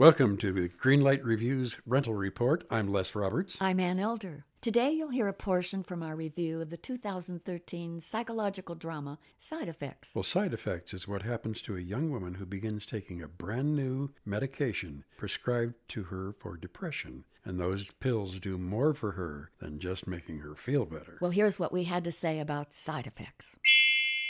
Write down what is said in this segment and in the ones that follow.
Welcome to the Greenlight Reviews Rental Report. I'm Les Roberts. I'm Ann Elder. Today you'll hear a portion from our review of the 2013 psychological drama Side Effects. Well, side effects is what happens to a young woman who begins taking a brand new medication prescribed to her for depression. And those pills do more for her than just making her feel better. Well, here's what we had to say about side effects.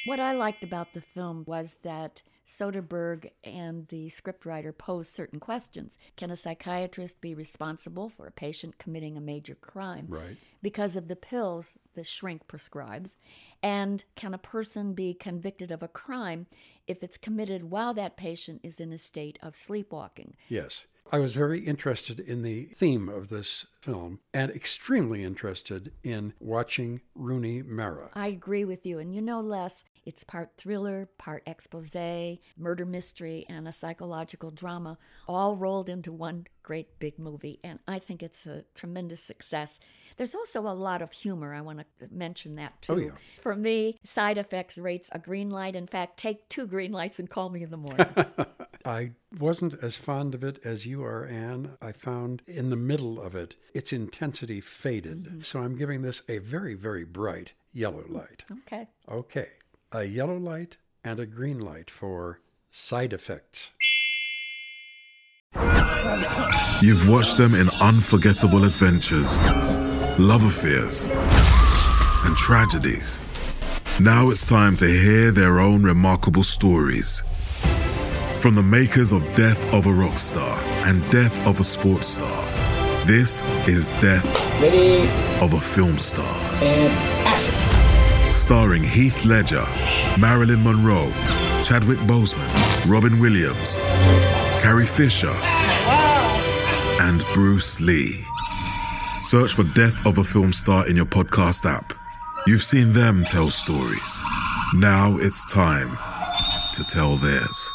What I liked about the film was that Soderbergh and the scriptwriter posed certain questions. Can a psychiatrist be responsible for a patient committing a major crime Right. because of the pills the shrink prescribes? And can a person be convicted of a crime if it's committed while that patient is in a state of sleepwalking? Yes. I was very interested in the theme of this film and extremely interested in watching Rooney Mara. I agree with you. And you know, Les, it's part thriller, part expose, murder mystery, and a psychological drama, all rolled into one great big movie. And I think it's a tremendous success. There's also a lot of humor. I want to mention that too. Oh, yeah. For me, Side Effects rates a green light. In fact, take two green lights and call me in the morning. I wasn't as fond of it as you are, Ann. I found in the middle of it, its intensity faded. Mm-hmm. So I'm giving this a very, very bright yellow light. okay. Okay. A yellow light and a green light for side effects. You've watched them in unforgettable adventures, love affairs, and tragedies. Now it's time to hear their own remarkable stories. From the makers of Death of a Rock Star and Death of a Sports Star, this is Death Ready of a Film Star. and action. Starring Heath Ledger, Marilyn Monroe, Chadwick Boseman, Robin Williams, Carrie Fisher, and Bruce Lee. Search for Death of a Film Star in your podcast app. You've seen them tell stories. Now it's time to tell theirs.